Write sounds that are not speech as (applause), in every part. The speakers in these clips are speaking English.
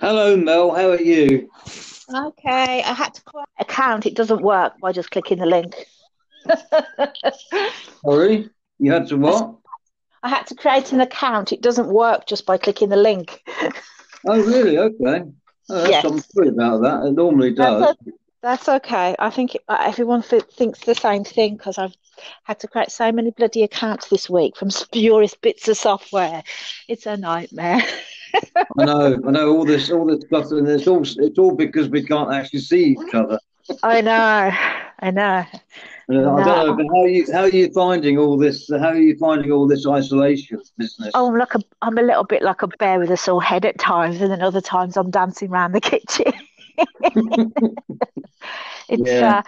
Hello, Mel. How are you? Okay, I had to create an account. It doesn't work by just clicking the link. (laughs) Sorry, you had to what? I had to create an account. It doesn't work just by clicking the link. Oh, really? Okay. Oh, Yes. I'm sorry about that. It normally does. That's, o- that's okay. I think uh, everyone th thinks the same thing because I've had to create so many bloody accounts this week from spurious (laughs) bits of software. It's a nightmare. (laughs) I know. I know all this, all this stuff, and it's all, it's all because we can't actually see each other. I know. I know. Uh, I don't know. But how are you? How are you finding all this? How are you finding all this isolation business? Oh, I'm like a, I'm a little bit like a bear with a sore head at times, and then other times I'm dancing around the kitchen. (laughs) It's Yeah. uh,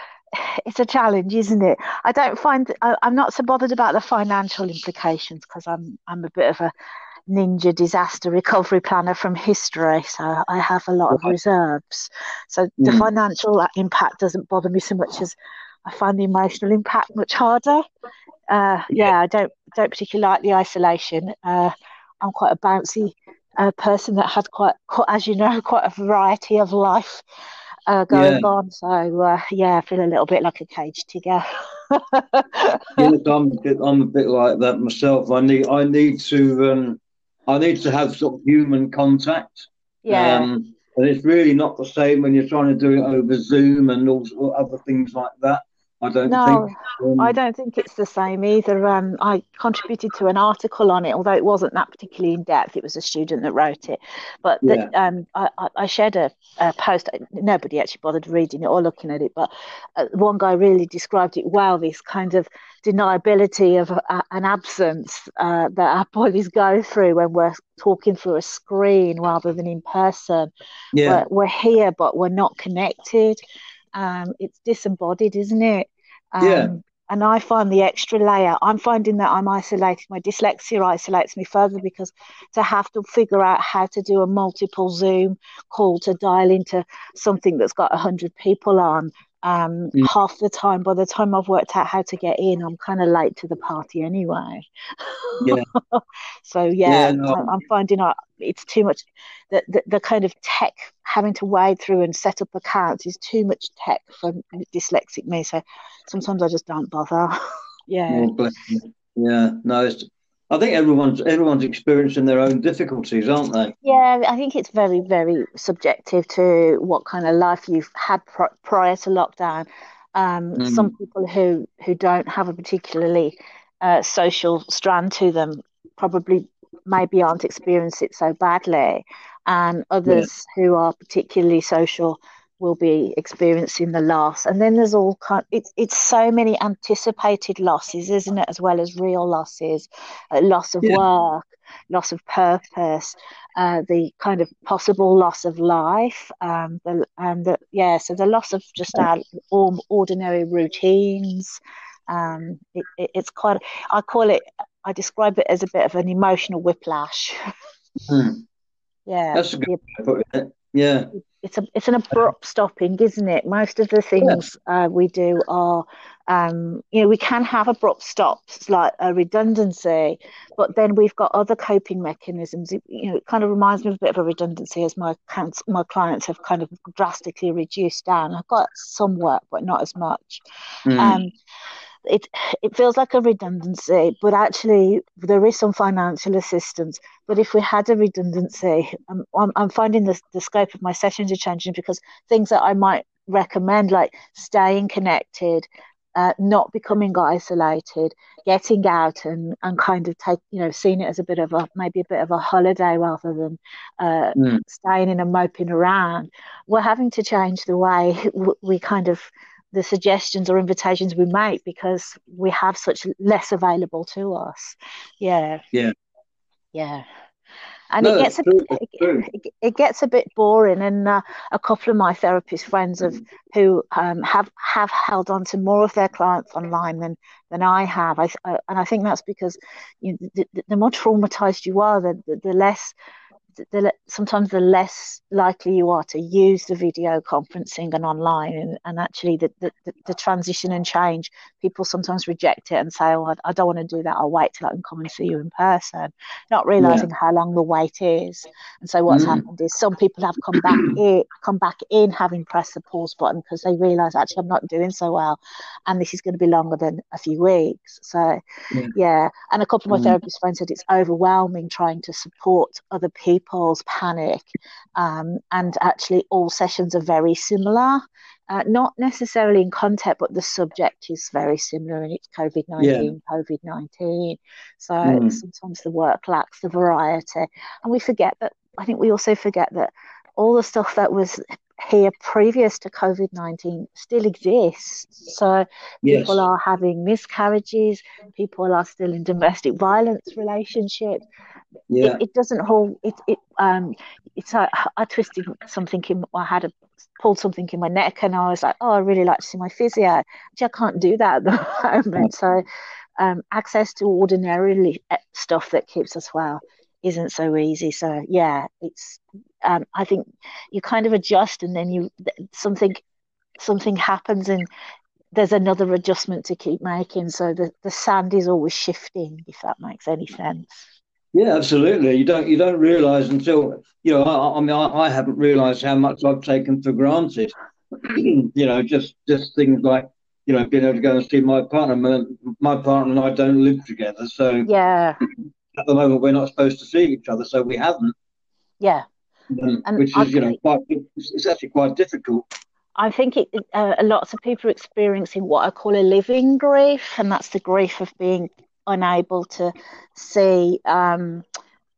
it's a challenge, isn't it? I don't find I, I'm not so bothered about the financial implications because I'm I'm a bit of a ninja disaster recovery planner from history, so I have a lot of reserves. So the Mm. financial impact doesn't bother me so much as I find the emotional impact much harder. Uh, yeah, I don't don't particularly like the isolation. Uh, I'm quite a bouncy uh, person that had quite, quite, as you know, (laughs) quite a variety of life uh, Yeah. going on. So uh, yeah, I feel a little bit like a caged tiger. (laughs) Yes, I'm a bit, I'm a bit like that myself. I need, I need to, um, I need to have sort of human contact. Yeah, Um, and it's really not the same when you're trying to do it over Zoom and all sort of other things like that. I don't no, think. Um, I don't think it's the same either. Um, I contributed to an article on it, although it wasn't that particularly in depth. It was a student that wrote it, but yeah, um, I, I I shared a, a post. Nobody actually bothered reading it or looking at it, but uh, one guy really described it well. This kind of deniability of a, an absence uh, that our bodies go through when we're talking through a screen rather than in person. yeah, We're we're here, but we're not connected. Um, it's disembodied, isn't it? yeah, Um, and I find the extra layer, I'm finding that I'm isolating. My dyslexia isolates me further because to have to figure out how to do a multiple Zoom call to dial into something that's got 100 people on, um, mm, half the time, by the time I've worked out how to get in, I'm kind of late to the party anyway. yeah, (laughs) So yeah. yeah, No, I'm finding out it's too much. The, the the kind of tech having to wade through and set up accounts is too much tech for dyslexic me. So sometimes I just don't bother. (laughs) Yeah, oh. Yeah, no. It's, I think everyone's everyone's experiencing their own difficulties, aren't they? yeah. I think it's very very subjective to what kind of life you've had pr prior to lockdown. Um, some Mm, people who who don't have a particularly uh, social strand to them probably maybe aren't experiencing it so badly, and yeah, others who are particularly social will be experiencing the loss. And then there's all kind. It's it's so many anticipated losses, isn't it, as well as real losses, uh, loss of yeah, work, loss of purpose, uh, the kind of possible loss of life, um, the, and the, yeah, so the loss of just our or, ordinary routines. Um, it, it, it's quite. I call it. I describe it as a bit of an emotional whiplash. (laughs) mm. Yeah, That's a good way of putting it. Yeah, it's a it's an abrupt stopping, isn't it? Most of the yeah, things uh, we do are, um, you know, we can have abrupt stops like a redundancy, but then we've got other coping mechanisms. It, you know, it kind of reminds me of a bit of a redundancy as my my clients have kind of drastically reduced down. I've got some work, but not as much. mm, Um, it it feels like a redundancy, but actually there is some financial assistance. But if we had a redundancy, I'm I'm finding the the scope of my sessions are changing because things that I might recommend, like staying connected, uh, not becoming isolated, getting out and and kind of take you know seeing it as a bit of a maybe a bit of a holiday rather than uh, mm. staying in and moping around. We're having to change the way (laughs) we kind of the suggestions or invitations we make because we have such less available to us. Yeah, Yeah. yeah. And it No, it's gets a true. It's it, it, it gets a bit boring. And uh, a couple of my therapist friends have who um, have have held on to more of their clients online than than I have. I, I and I think that's because you, the, the, the more traumatized you are, the, the the less the, sometimes the less likely you are to use the video conferencing and online and, and actually the, the, the transition and change people sometimes reject it and say oh I, I, don't want to do that I'll wait till I can come and see you in person not realizing yeah. how long the wait is and so what's mm. happened is some people have come back (clears throat) in come back in having pressed the pause button because they realize actually I'm not doing so well and this is going to be longer than a few weeks so yeah, yeah. and a couple of my mm. therapist friends said it's overwhelming trying to support other people's panic. Um, and actually, all sessions are very similar. Uh, not necessarily in content, but the subject is very similar, and it's COVID nineteen, yeah. COVID nineteen. So mm. sometimes the work lacks the variety, and we forget that. I think we also forget that all the stuff that was here previous to COVID 19 still exists. So yes. people are having miscarriages, people are still in domestic violence relationships. Yeah. It, it doesn't hold it. It um. It's like I twisted something in. I had a pulled something in my neck, and I was like, "Oh, I really like to see my physio." Actually, I can't do that at the (laughs) moment. So, um, access to ordinarily eh, stuff that keeps us well isn't so easy. So yeah, it's um, I think you kind of adjust and then you something something happens and there's another adjustment to keep making. So the, the sand is always shifting, if that makes any sense. Yeah, absolutely. You don't you don't realise until you know. I, I mean, I, I haven't realised how much I've taken for granted. (clears throat) you know, just just things like you know being able to go and see my partner. My, my partner and I don't live together, so yeah. (clears throat) At the moment, we're not supposed to see each other, so we haven't. Yeah, um, which is, you know, quite, it's actually quite difficult. I think it, uh, lots of people are experiencing what I call a living grief, and that's the grief of being unable to see um,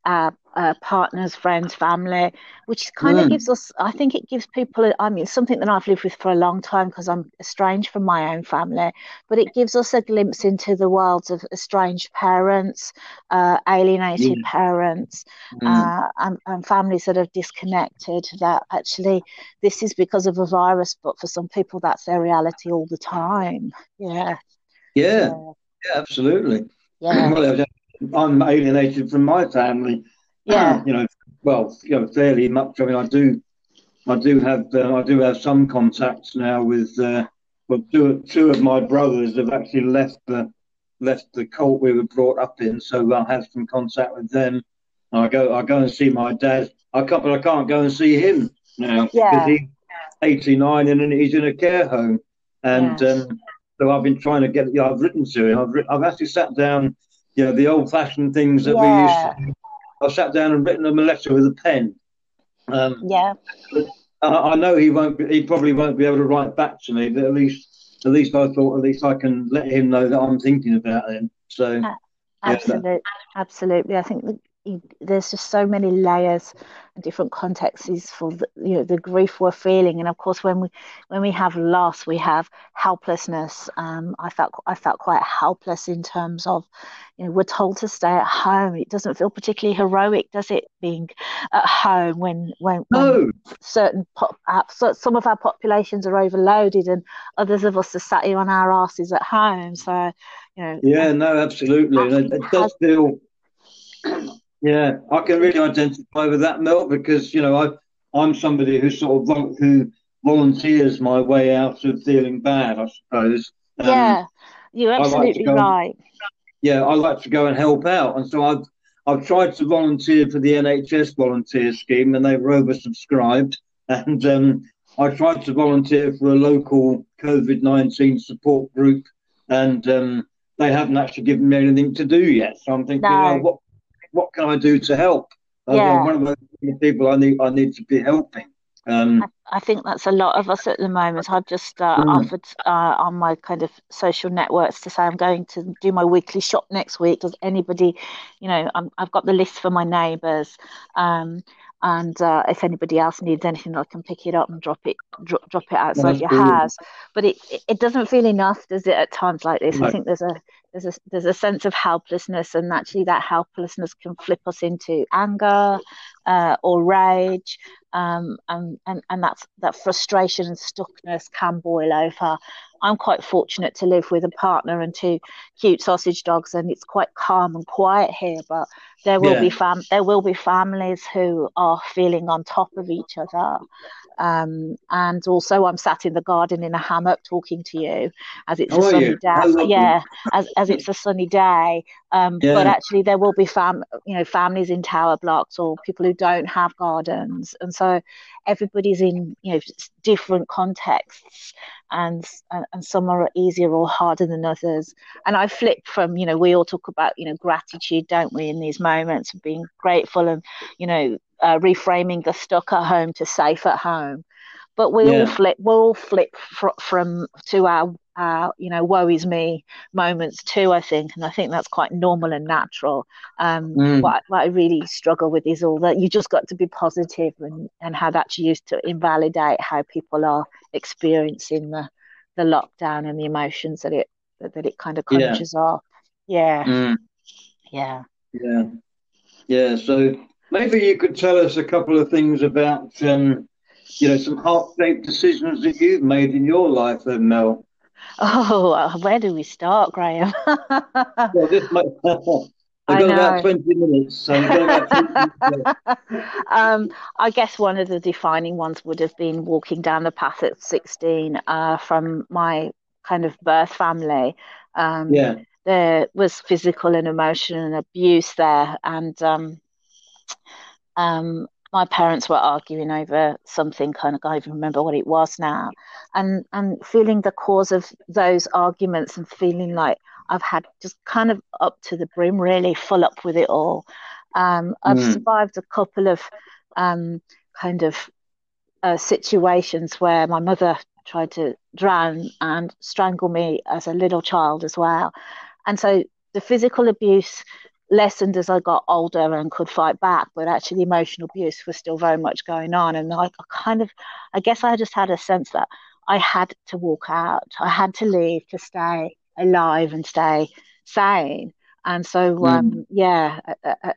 uh, uh, partners, friends, family, which kind of mm. gives us, I think it gives people, I mean, something that I've lived with for a long time because I'm estranged from my own family, but it gives us a glimpse into the worlds of estranged parents, uh, alienated yeah. parents, mm. uh, and, and, families that have disconnected. That actually, this is because of a virus, but for some people, that's their reality all the time. Yeah. Yeah. Yeah, yeah absolutely. (clears throat) Yeah. I'm alienated from my family yeah. you know, well, you know, fairly much. I mean, I do, I do have, uh, I do have some contacts now with, uh, well, two, two of my brothers have actually left the, left the cult we were brought up in, so I have some contact with them. I go, I go and see my dad. I can't, but I can't go and see him now yeah. because he's 89 and he's in a care home, and um, so I've been trying to get. You know, I've written to him. I've, I've actually sat down. You know, the old-fashioned things that yeah. we used to I sat down and written him a letter with a pen. Um, yeah. I, I, know he won't. Be, he probably won't be able to write back to me, but at least, at least I thought, at least I can let him know that I'm thinking about him. So. Absolutely, yeah, absolutely. I think there's just so many layers and different contexts for the, you know the grief we're feeling. And of course when we when we have loss we have helplessness. Um, i felt i felt quite helpless in terms of you know we're told to stay at home. It doesn't feel particularly heroic does it being at home when when, no. when certain pop, uh, some of our populations are overloaded and others of us are sat here on our asses at home. So you know yeah no absolutely. It, it does feel yeah, I can really identify with that, Mel, because you know I I'm somebody who sort of who volunteers my way out of feeling bad, I suppose. Um, yeah, you're absolutely like right. And, yeah, I like to go and help out, and so I've I've tried to volunteer for the NHS volunteer scheme, and they were oversubscribed, (laughs) and um, I tried to volunteer for a local COVID nineteen support group, and um, they haven't actually given me anything to do yet. So I'm thinking, no. oh, what what can I do to help? Yeah. I'm one of the people I need I need to be helping. Um, I, I, think that's a lot of us at the moment. I've just uh, mm. offered uh, on my kind of social networks to say I'm going to do my weekly shop next week. Does anybody, you know, i have got the list for my neighbours. Um, and uh, if anybody else needs anything, I can pick it up and drop it drop, drop it outside your house. But it it doesn't feel enough, does it? At times like this, I think there's a there's a there's a sense of helplessness, and actually that helplessness can flip us into anger uh, or rage, um, and, and, and that's, that frustration and stuckness can boil over. I'm quite fortunate to live with a partner and two cute sausage dogs, and it's quite calm and quiet here. But there will yeah. be fam- there will be families who are feeling on top of each other, um, and also, I'm sat in the garden in a hammock talking to you as it's How a sunny you? day. Yeah, as, as it's a sunny day. Um, yeah. But actually, there will be fam, you know, families in tower blocks or people who don't have gardens, and so everybody's in you know different contexts, and and, and some are easier or harder than others. And I flip from you know we all talk about you know gratitude, don't we, in these moments of being grateful and you know uh, reframing the stuck at home to safe at home. But we yeah. all flip, we all flip fr- from to our, our, you know, woe is me moments too. I think, and I think that's quite normal and natural. Um, mm. what, what I really struggle with is all that you just got to be positive and and how that's used to invalidate how people are experiencing the the lockdown and the emotions that it that, that it kind of conjures yeah. up. Yeah, mm. yeah, yeah, yeah. So Maybe you could tell us a couple of things about, um, you know, some heart-shaped decisions that you've made in your life, then, Mel. Oh, where do we start, Graham? (laughs) well, this might. (laughs) I've got about 20 minutes. So 20 minutes um, I guess one of the defining ones would have been walking down the path at 16 uh, from my kind of birth family. Um, yeah. There was physical and emotional abuse there. And um, um, my parents were arguing over something kind of I don't even remember what it was now and and feeling the cause of those arguments and feeling like I've had just kind of up to the brim really full up with it all um, I've mm. survived a couple of um, kind of uh, situations where my mother tried to drown and strangle me as a little child as well and so the physical abuse lessened as I got older and could fight back, but actually emotional abuse was still very much going on. And I, kind of, I guess I just had a sense that I had to walk out, I had to leave to stay alive and stay sane. And so, mm. um, yeah, I, I,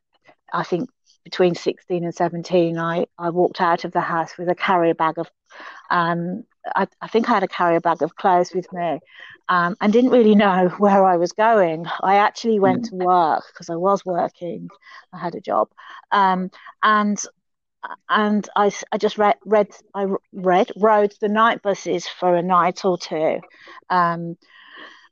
I think between 16 and 17, I, I walked out of the house with a carrier bag of, um, I, I think I had a carrier bag of clothes with me um, and didn't really know (laughs) where I was going. I actually went mm. to work because I was working. I had a job, um, and and I, I just read, read I read rode the night buses for a night or two, um,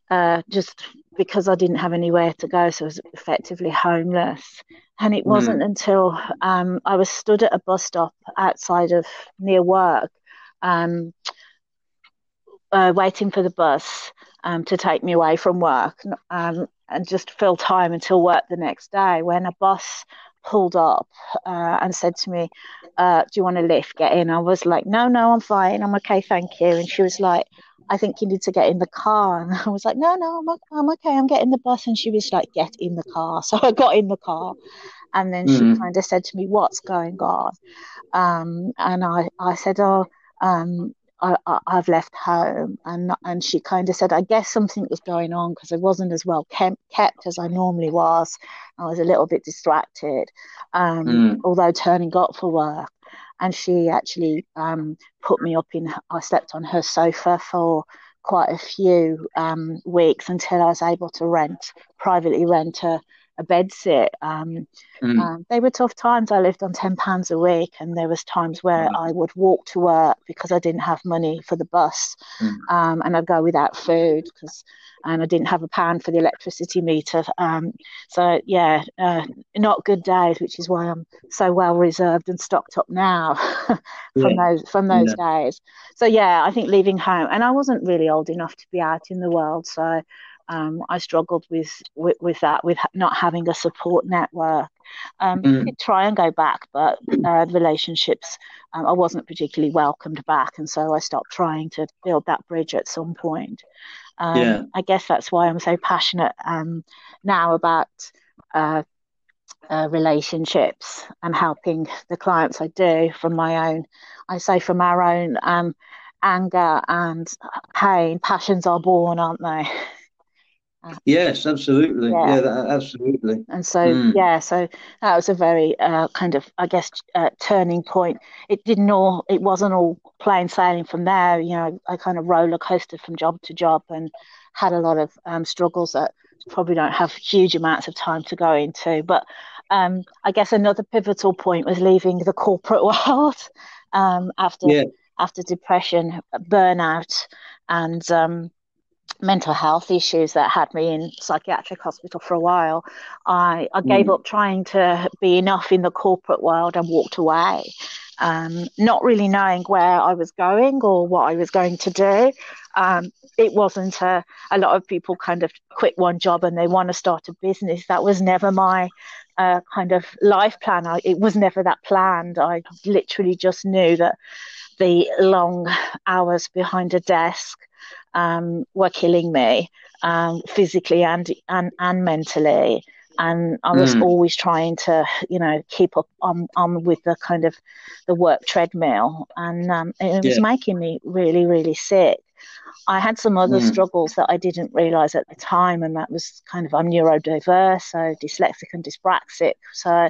uh, just because I didn't have anywhere to go, so I was effectively homeless. And it wasn't mm. until um, I was stood at a bus stop outside of near work, um, uh, waiting for the bus um, to take me away from work um, and just fill time until work the next day when a bus pulled up uh, and said to me, uh, Do you want a lift? Get in. I was like, No, no, I'm fine. I'm okay. Thank you. And she was like, I think you need to get in the car. And (laughs) I was like, No, no, I'm, I'm okay. I'm getting the bus. And she was like, Get in the car. (laughs) So I got in the car. And then mm-hmm. she kind of said to me, What's going on? Um, and I, I said, Oh, um, I, have left home, and and she kind of said, I guess something was going on because I wasn't as well kept, kept as I normally was. I was a little bit distracted, um, mm. although turning up for work. And she actually um, put me up in. I slept on her sofa for quite a few um, weeks until I was able to rent privately rent a a bed sit. Um, mm. um, they were tough times. I lived on ten pounds a week, and there was times where mm. I would walk to work because I didn't have money for the bus, mm. um, and I'd go without food because, and I didn't have a pound for the electricity meter. Um, so yeah, uh, not good days, which is why I'm so well reserved and stocked up now (laughs) from yeah. those from those yeah. days. So yeah, I think leaving home, and I wasn't really old enough to be out in the world, so um, I struggled with, with, with that, with not having a support network. Um, mm. try and go back, but uh, relationships, um, I wasn't particularly welcomed back, and so I stopped trying to build that bridge at some point. Um, yeah. I guess that's why I'm so passionate um, now about uh, uh, relationships and helping the clients I do from my own, I say from our own um, anger and pain. Passions are born, aren't they? (laughs) Yes, absolutely. Yeah, yeah that, absolutely. And so, mm. yeah, so that was a very uh, kind of, I guess, uh, turning point. It didn't all, it wasn't all plain sailing from there. You know, I kind of roller coasted from job to job and had a lot of um, struggles that probably don't have huge amounts of time to go into. But um, I guess another pivotal point was leaving the corporate (laughs) world um, after yeah. after depression, burnout, and um, mental health issues that had me in psychiatric hospital for a while, I, I gave mm. up trying to be enough in the corporate world and walked away, um, not really knowing where I was going or what I was going to do. Um, it wasn't a, a lot of people kind of quit one job and they want to start a business. That was never my uh, kind of life plan. I, it was never that planned. I literally just knew that the long hours behind a desk um, were killing me um, physically and, and and mentally. And I was mm. always trying to, you know, keep up on, on with the kind of the work treadmill, and um, it was yeah. making me really, really sick. I had some other mm. struggles that I didn't realize at the time, and that was kind of I'm neurodiverse, so dyslexic and dyspraxic. So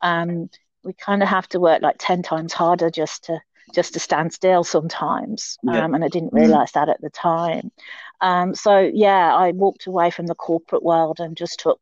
um, we kind of have to work like ten times harder just to just to stand still sometimes. Yeah. Um, and I didn't mm-hmm. realize that at the time. Um, so, yeah, I walked away from the corporate world and just took,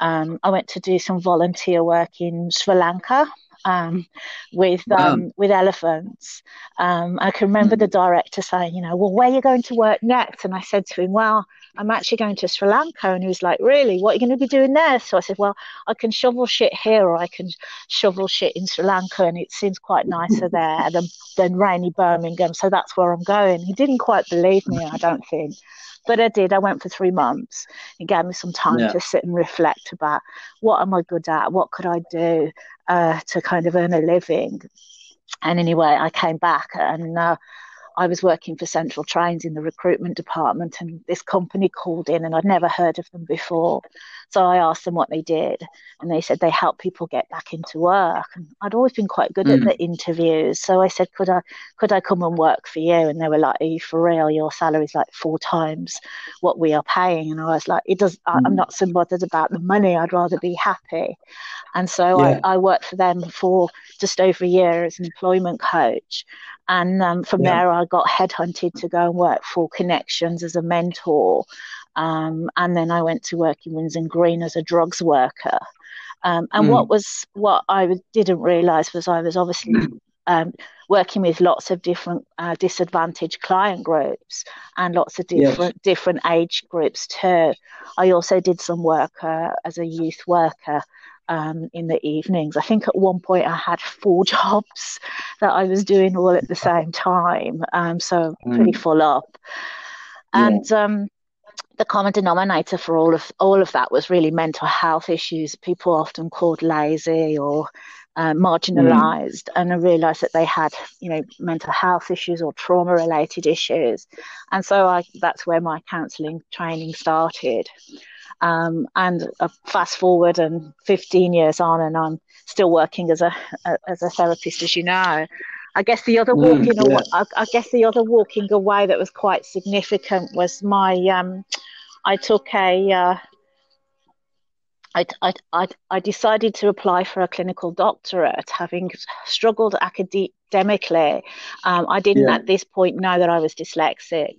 um, I went to do some volunteer work in Sri Lanka um, with wow. um, with elephants. Um, I can remember mm. the director saying, you know, well, where are you going to work next? And I said to him, well, I'm actually going to Sri Lanka. And he was like, really? What are you going to be doing there? So I said, well, I can shovel shit here or I can shovel shit in Sri Lanka. And it seems quite nicer there than, than rainy Birmingham. So that's where I'm going. He didn't quite believe me, I don't think. But I did. I went for three months. It gave me some time yeah. to sit and reflect about what am I good at? What could I do uh, to kind of earn a living? And anyway, I came back and uh, I was working for Central Trains in the recruitment department, and this company called in, and I'd never heard of them before. So I asked them what they did, and they said they help people get back into work. And I'd always been quite good mm. at the interviews, so I said, "Could I, could I come and work for you?" And they were like, "Are you for real? Your salary's like four times what we are paying." And I was like, "It does. Mm. I'm not so bothered about the money. I'd rather be happy." And so yeah. I, I worked for them for just over a year as an employment coach. And um, from yeah. there, I got headhunted to go and work for Connexions as a mentor. Um, and then I went to work in Winson Green as a drugs worker. Um, and mm. what was what I didn't realise was I was obviously um, working with lots of different uh, disadvantaged client groups and lots of different yes. different age groups too. I also did some work uh, as a youth worker um, in the evenings. I think at one point I had four (laughs) jobs that I was doing all at the (laughs) same time, um, so mm. pretty full up. And yeah. The common denominator for all of all of that was really mental health issues. People often called lazy or uh, marginalized, mm. and I realized that they had, you know, mental health issues or trauma related issues, and so I, that's where my counselling training started. Um, and uh, fast forward and 15 years on, and I'm still working as a, a as a therapist, as you know. I guess the other mm, walking mm, yeah. away, I, I, guess the other walking away that was quite significant was my um, I took a uh, I, I, I, I decided to apply for a clinical doctorate, having struggled academically. Um, I didn't yeah. at this point know that I was dyslexic.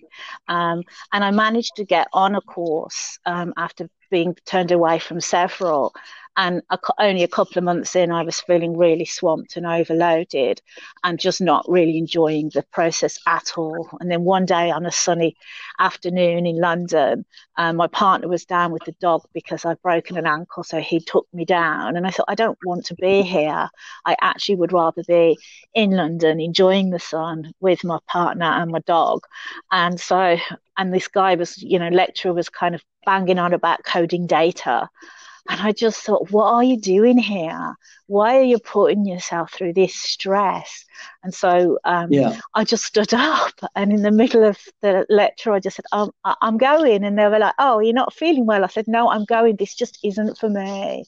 Um, and I managed to get on a course um, after being turned away from several. And a, only a couple of months in, I was feeling really swamped and overloaded and just not really enjoying the process at all. And then one day on a sunny afternoon in London, um, my partner was down with the dog because I'd broken an ankle. So he took me down. And I thought, I don't want to be here. I actually would rather be in London enjoying the sun with my partner and my dog. And so, and this guy was, you know, lecturer was kind of banging on about coding data. And I just thought, what are you doing here? Why are you putting yourself through this stress? And so um, yeah. I just stood (laughs) up, and in the middle of the lecture, I just said, um, I'm going. And they were like, Oh, you're not feeling well? I said, No, I'm going. This just isn't for me.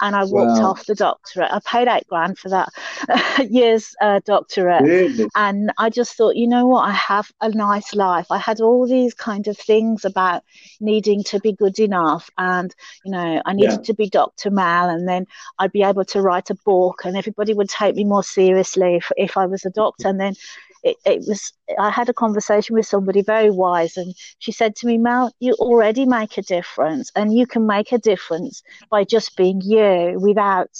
And I walked wow. off the doctorate. I paid eight grand for that (laughs) year's uh, doctorate, really? and I just thought, you know what, I have a nice life. I had all these kind of things about needing to be good enough, and you know, I needed yeah. to be Dr. Mal, and then I'd be able to write a book, and everybody would take me more seriously if, if I was a doctor, and then it, it was I had a conversation with somebody very wise, and she said to me, Mel, you already make a difference, and you can make a difference by just being you without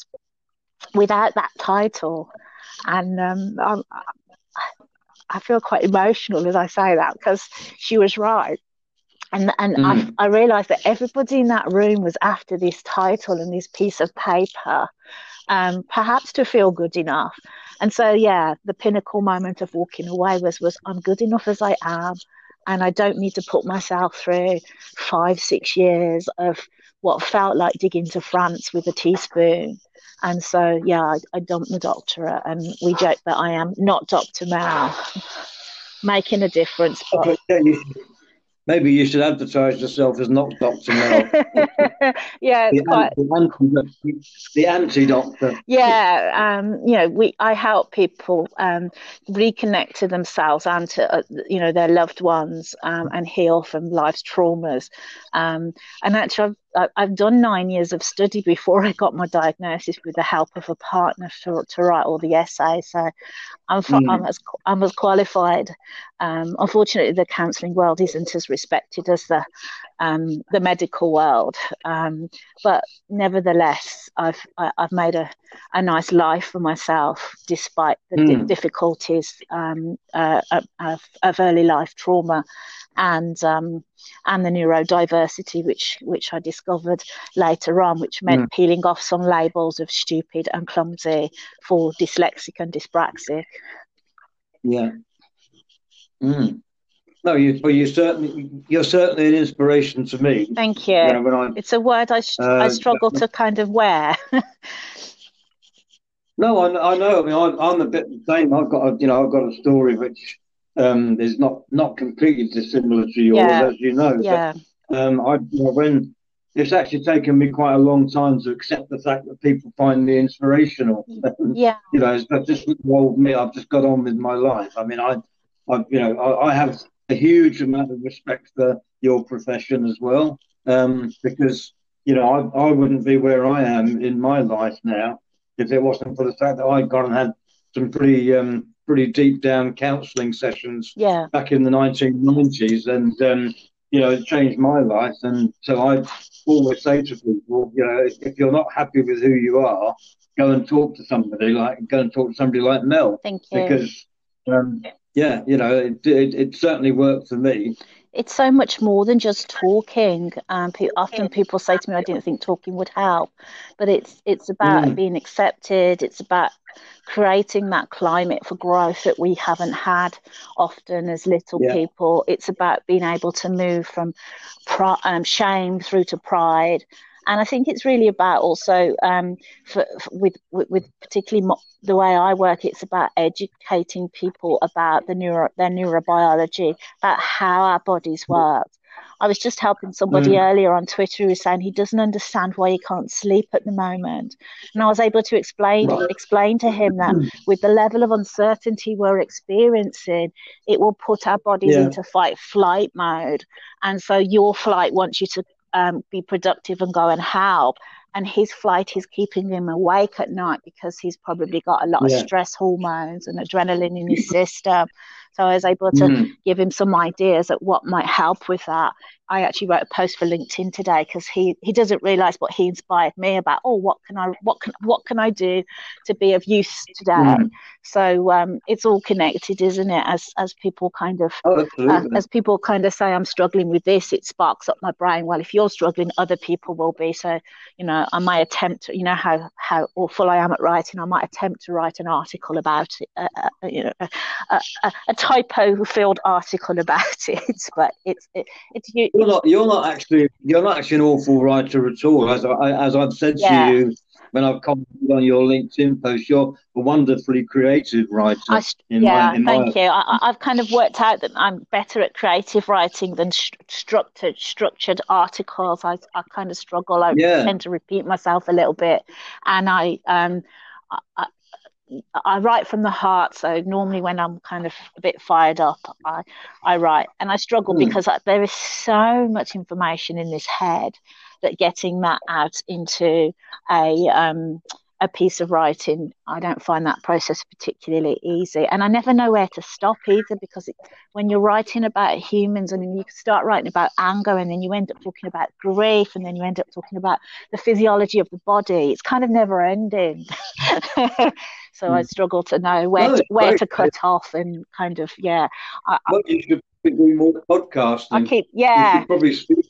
without that title. And um, I, I feel quite emotional as I say that because she was right. And and mm. I, I realised that everybody in that room was after this title and this piece of paper, um, perhaps to feel good enough. And so, yeah, the pinnacle moment of walking away was was I'm good enough as I am, and I don't need to put myself through five, six years of what felt like digging to France with a teaspoon. And so, yeah, I, I dumped the doctorate, and we joke that I am not Dr. Mel, (laughs) making a difference. But... Maybe you should advertise yourself as not Dr. Mel. (laughs) yeah, the, quite... anti, the anti-doctor. Yeah, um, you know, we I help people um, reconnect to themselves and to uh, you know their loved ones um, and heal from life's traumas. Um, and actually, I've done nine years of study before I got my diagnosis with the help of a partner to, to write all the essays. So I'm, mm. I'm, as, I'm as qualified. Um, unfortunately, the counselling world isn't as respected as the um, the medical world. Um, but nevertheless, I've I, have i have made a, a nice life for myself despite the mm. difficulties um, uh, of, of, early life trauma and um, and the neurodiversity, which which I discovered later on, which meant mm. peeling off some labels of stupid and clumsy for dyslexic and dyspraxic. Yeah. Mm. No, you, well, you certainly you're certainly an inspiration to me. Thank you. you know, it's a word I, uh, I struggle to kind of wear. (laughs) no, I, I know. I mean, I'm, I'm a bit the same. I've got a, you know I've got a story which um, is not not completely dissimilar to yours, yeah. as you know. Yeah. But, um, I when it's actually taken me quite a long time to accept the fact that people find me inspirational. (laughs) Yeah. you know, it's just old me. I've just got on with my life. I mean, I, I you know, I, I have a huge amount of respect for your profession as well, um, because you know I, I wouldn't be where I am in my life now if it wasn't for the fact that I got and had some pretty um, pretty deep down counselling sessions yeah. back in the 1990s, and um, you know it changed my life. And so I always say to people, you know, if you're not happy with who you are, go and talk to somebody like go and talk to somebody like Mel. Thank you. Because um, yeah, you know, it, it, it certainly worked for me it's so much more than just talking. Um, pe- often people say to me, "I didn't think talking would help," but it's it's about mm. being accepted. It's about creating that climate for growth that we haven't had often as little yeah. people. It's about being able to move from um, shame through to pride and I think it's really about also um, for, for, with, with, with particularly mo- the way I work, it's about educating people about the neuro their neurobiology, about how our bodies work. I was just helping somebody mm. earlier on Twitter who was saying he doesn't understand why he can't sleep at the moment, and I was able to explain right. explain to him that mm. with the level of uncertainty we're experiencing, it will put our bodies yeah. into fight flight mode, and so your flight wants you to um, be productive and go and help. And his flight is keeping him awake at night because he's probably got a lot yeah. of stress hormones and adrenaline in his system. So I was able to mm. give him some ideas at what might help with that. I actually wrote a post for LinkedIn today because he he doesn't realize what he inspired me about. Oh, what can I what can what can I do to be of use today? Mm. So um, it's all connected, isn't it? As as people kind of oh, uh, as people kind of say, I'm struggling with this. It sparks up my brain. Well, if you're struggling, other people will be. So you know, I might attempt. You know how how awful I am at writing. I might attempt to write an article about it. Uh, uh, you know, a, a, a typo-filled article about (laughs) it, but it's it, it's you you're not. You're not actually. You're not actually an awful writer at all. As I, as I've said yeah. to you when I've commented on your LinkedIn post, you're a wonderfully creative writer. I, yeah, my, thank my... you. I, have kind of worked out that I'm better at creative writing than structured structured articles. I, I kind of struggle. I yeah. tend to repeat myself a little bit, and I um I, I write from the heart. So normally when I'm kind of a bit fired up, I, I write and I struggle mm. because I, there is so much information in this head that getting that out into a, um, a piece of writing, I don't find that process particularly easy. And I never know where to stop either because it, when you're writing about humans and then you start writing about anger and then you end up talking about grief and then you end up talking about the physiology of the body, it's kind of never ending. (laughs) So. I hmm. struggle to know where to, where to cut off and kind of yeah. I, well, you should be doing more podcasting. I keep yeah. probably speak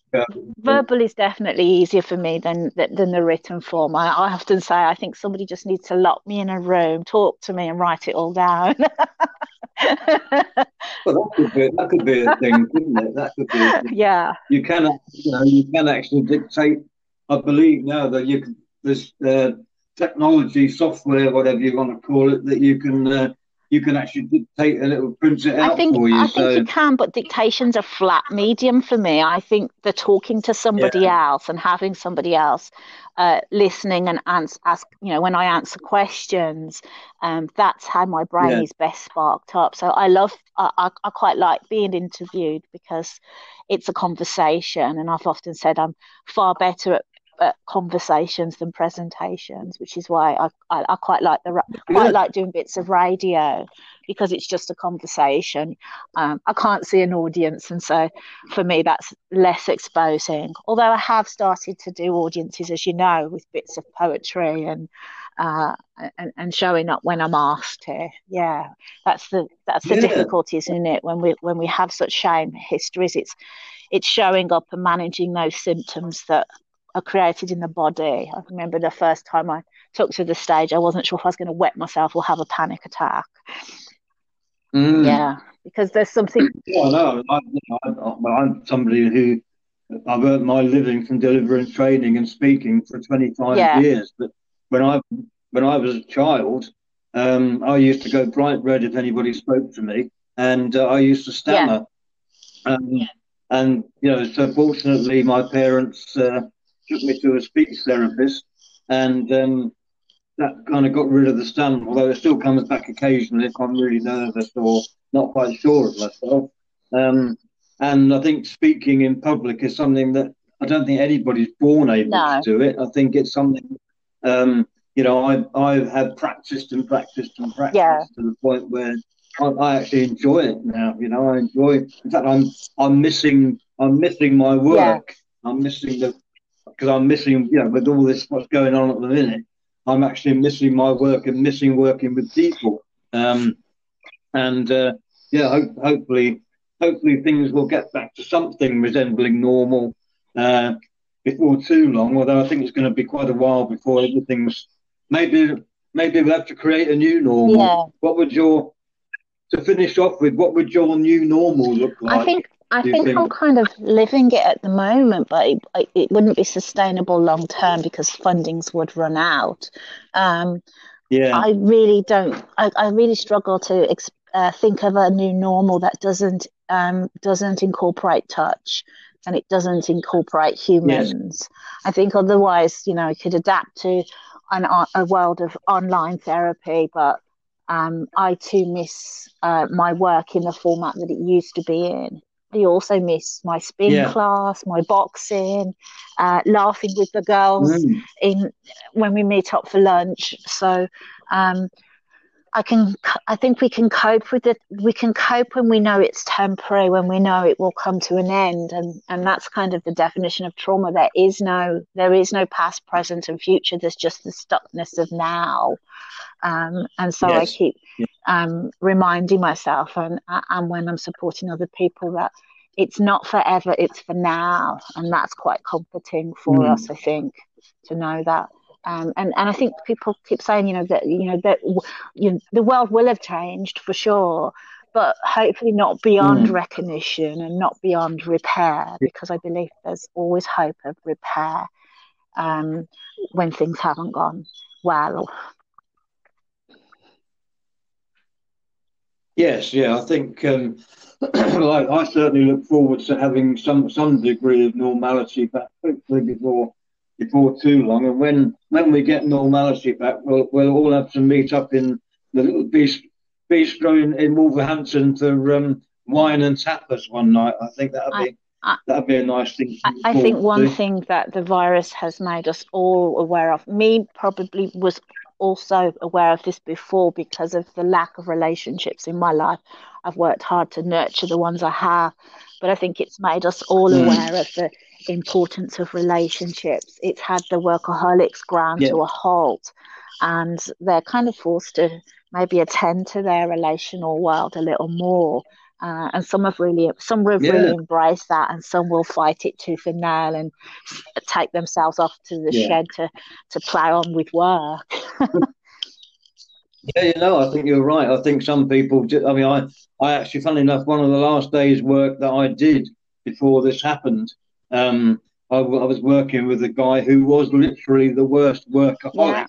Verbal is definitely easier for me than than the written form. I, I often say I think somebody just needs to lock me in a room, talk to me, and write it all down. (laughs) well, that could be that could be a thing, couldn't it? That could be. Yeah. You can you know you can actually dictate. I believe now that you can. There's uh, technology, software, whatever you want to call it, that you can uh, you can actually dictate a little will print it out I think, for you. I so. think you can, but dictation's a flat medium for me. I think the talking to somebody yeah. else and having somebody else uh, listening and answer, ask, you know, when I answer questions, um, that's how my brain yeah. is best sparked up. So I love, I, I, I quite like being interviewed because it's a conversation, and I've often said I'm far better at uh, conversations than presentations, which is why I, I, I quite like the quite yeah. like doing bits of radio because it's just a conversation. Um, I can't see an audience, and so for me that's less exposing. Although I have started to do audiences, as you know, with bits of poetry and uh, and, and showing up when I'm asked to. Yeah, that's the that's the yeah. difficulty, isn't it? When we when we have such shame histories, it's it's showing up and managing those symptoms that are created in the body. I remember the first time I took to the stage, I wasn't sure if I was going to wet myself or have a panic attack. Mm. Yeah, because there's something. (clears throat) Yeah, I, know, I, I'm somebody who I've earned my living from delivering training and speaking for 25 yeah. years. But when I when I was a child, um, I used to go bright red if anybody spoke to me, and uh, I used to stammer. Yeah. Um, yeah. And you know, so fortunately, my parents uh, took me to a speech therapist, and um, that kind of got rid of the stun. Although it still comes back occasionally if I'm really nervous or not quite sure of myself. Um, and I think speaking in public is something that I don't think anybody's born able no. to do it. I think it's something, um, you know, I I have had practiced and practiced and practiced yeah. to the point where I, I, actually enjoy it now. You know, I enjoy. In fact, I'm I'm missing I'm missing my work. Yeah. I'm missing the because I'm missing, you know, with all this what's going on at the minute, I'm actually missing my work and missing working with people. Um, and uh, yeah, ho- hopefully, hopefully things will get back to something resembling normal uh, before too long. Although I think it's going to be quite a while before everything's maybe maybe we'll have to create a new normal. Yeah. What would your to finish off with? What would your new normal look like? I think I think, think, I'm kind of living it at the moment, but it, it wouldn't be sustainable long term because fundings would run out. Um, yeah, I really don't. I, I really struggle to ex- uh, think of a new normal that doesn't um, doesn't incorporate touch and it doesn't incorporate humans. Yes. I think otherwise, you know, it could adapt to an, a world of online therapy, but um, I too miss uh, my work in the format that it used to be in. I also miss my spin yeah. class, my boxing, uh, laughing with the girls mm. in when we meet up for lunch. So um, I can, I think we can cope with it. We can cope when we know it's temporary, when we know it will come to an end, and and that's kind of the definition of trauma. There is no, there is no past, present, and future. There's just the stuckness of now. Um, and so yes. I keep um, reminding myself, and and when I'm supporting other people, that it's not forever; it's for now, and that's quite comforting for mm. us, I think, to know that. Um, and and I think people keep saying, you know, that you know that you know, the world will have changed for sure, but hopefully not beyond mm. recognition and not beyond repair, because I believe there's always hope of repair um, when things haven't gone well. Yes, yeah, I think um, (clears throat) like I certainly look forward to having some some degree of normality back, hopefully before before too long. And when when we get normality back, we'll we'll all have to meet up in the little bistro in, in Wolverhampton for um, wine and tapas one night. I think that'd be. I, that'd be a nice thing. I, I think one to. thing that the virus has made us all aware of, me probably was also aware of this before because of the lack of relationships in my life. I've worked hard to nurture the ones I have, but I think it's made us all mm. aware of the importance of relationships. It's had the workaholics ground yeah. to a halt, and they're kind of forced to maybe attend to their relational world a little more. Uh, and some have really, some have yeah. really embraced that, and some will fight it tooth and nail and take themselves off to the yeah. shed to to plow on with work. (laughs) yeah, you know, I think you're right. I think some people. I mean, I, I actually, funny enough, one of the last days' work that I did before this happened, um, I, I, was working with a guy who was literally the worst workaholic yeah.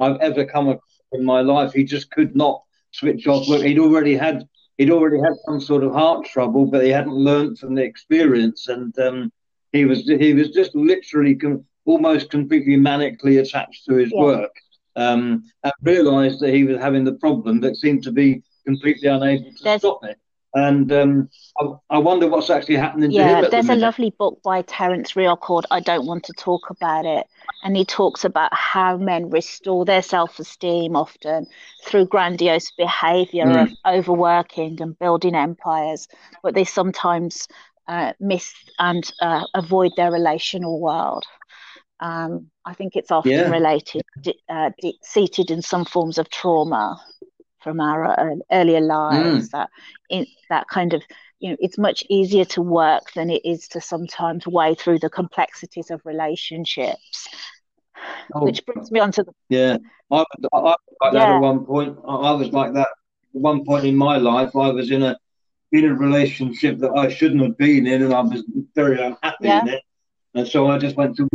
I've ever come across in my life. He just could not switch off work. He'd already had he'd already had some sort of heart trouble, but he hadn't learned from the experience, and um, he was he was just literally com- almost completely manically attached to his yeah. work, um, and realised that he was having the problem, but seemed to be completely unable to there's, stop it. And um, I, I, wonder what's actually happening yeah, to him. there's the a lovely book by Terence Real called "I Don't Want to Talk About It." and he talks about how men restore their self-esteem often through grandiose behavior mm. of overworking and building empires but they sometimes uh, miss and uh, avoid their relational world um, i think it's often yeah. related uh, seated in some forms of trauma from our earlier lives mm. that in that kind of you know it's much easier to work than it is to sometimes wade through the complexities of relationships oh, which brings me on to the yeah i, I, I like yeah. that at one point I, I, was like that at one point in my life i was in a in a relationship that i shouldn't have been in and i was very unhappy yeah. in it and so I just went to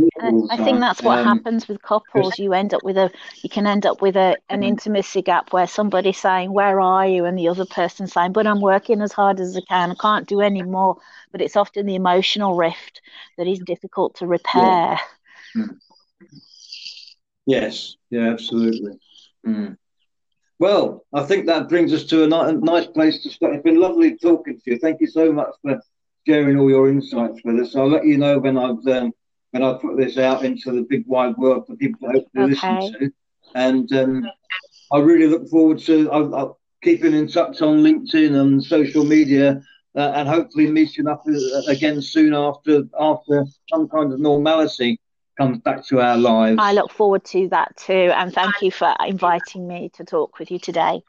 I think that's what um, happens with couples. You end up with a, you can end up with a an mm-hmm. intimacy gap where somebody's saying, "Where are you?" and the other person saying, "But I'm working as hard as I can. I can't do any more." But it's often the emotional rift that is difficult to repair. Yeah. Mm. Yes. Yeah. Absolutely. Mm. Well, I think that brings us to a nice place to start. It's been lovely talking to you. Thank you so much for sharing all your insights with us. I'll let you know when I've um, when I put this out into the big wide world for people to hopefully okay. listen to. And um, I really look forward to I'll, I'll keeping in touch on LinkedIn and social media, uh, and hopefully meeting up uh, again soon after after some kind of normality comes back to our lives. I look forward to that too, and thank you for inviting me to talk with you today.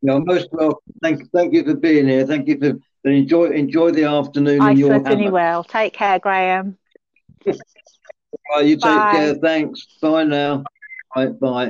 No, most welcome. Thank, thank you for being here. Thank you for then enjoy enjoy the afternoon. And your I certainly will. Take care, Graham. right, you take Bye. care. Thanks. Bye now. Bye. Bye.